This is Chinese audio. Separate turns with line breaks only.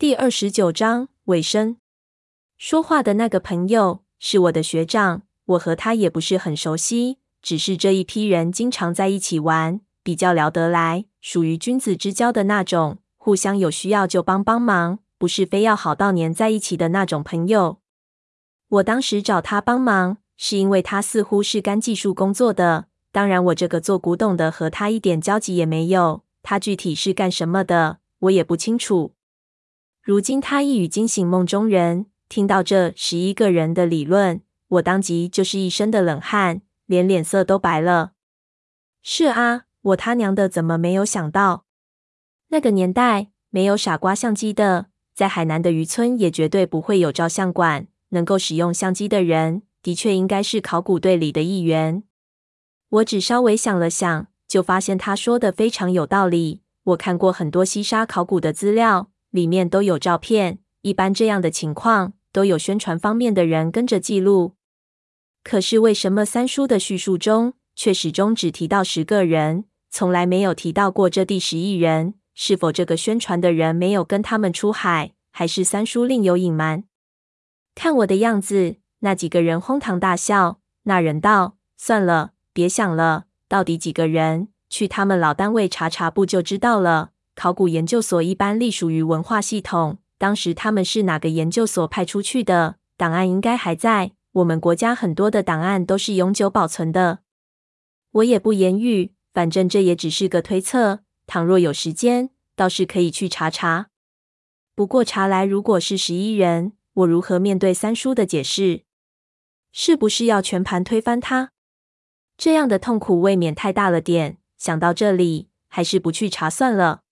第二十九章尾声。说话的那个朋友是我的学长，我和他也不是很熟悉，只是这一批人经常在一起玩，比较聊得来，属于君子之交的那种，互相有需要就帮帮忙，不是非要好到黏在一起的那种朋友。我当时找他帮忙，是因为他似乎是干技术工作的，当然我这个做古董的和他一点交集也没有，他具体是干什么的，我也不清楚。如今他一语惊醒梦中人，听到这十一个人的理论，我当即就是一身的冷汗，连脸色都白了。是啊，我他娘的怎么没有想到？那个年代没有傻瓜相机的，在海南的渔村也绝对不会有照相馆。能够使用相机的人，的确应该是考古队里的一员。我只稍微想了想，就发现他说的非常有道理。我看过很多西沙考古的资料。里面都有照片，一般这样的情况都有宣传方面的人跟着记录。可是为什么三叔的叙述中却始终只提到十个人，从来没有提到过这第十一人？是否这个宣传的人没有跟他们出海，还是三叔另有隐瞒？看我的样子，那几个人哄堂大笑。那人道：“算了，别想了，到底几个人？去他们老单位查查不就知道了。”考古研究所一般隶属于文化系统，当时他们是哪个研究所派出去的？档案应该还在。我们国家很多的档案都是永久保存的。我也不言语，反正这也只是个推测。倘若有时间，倒是可以去查查。不过查来如果是十一人，我如何面对三叔的解释？是不是要全盘推翻他？这样的痛苦未免太大了点。想到这里，还是不去查算了。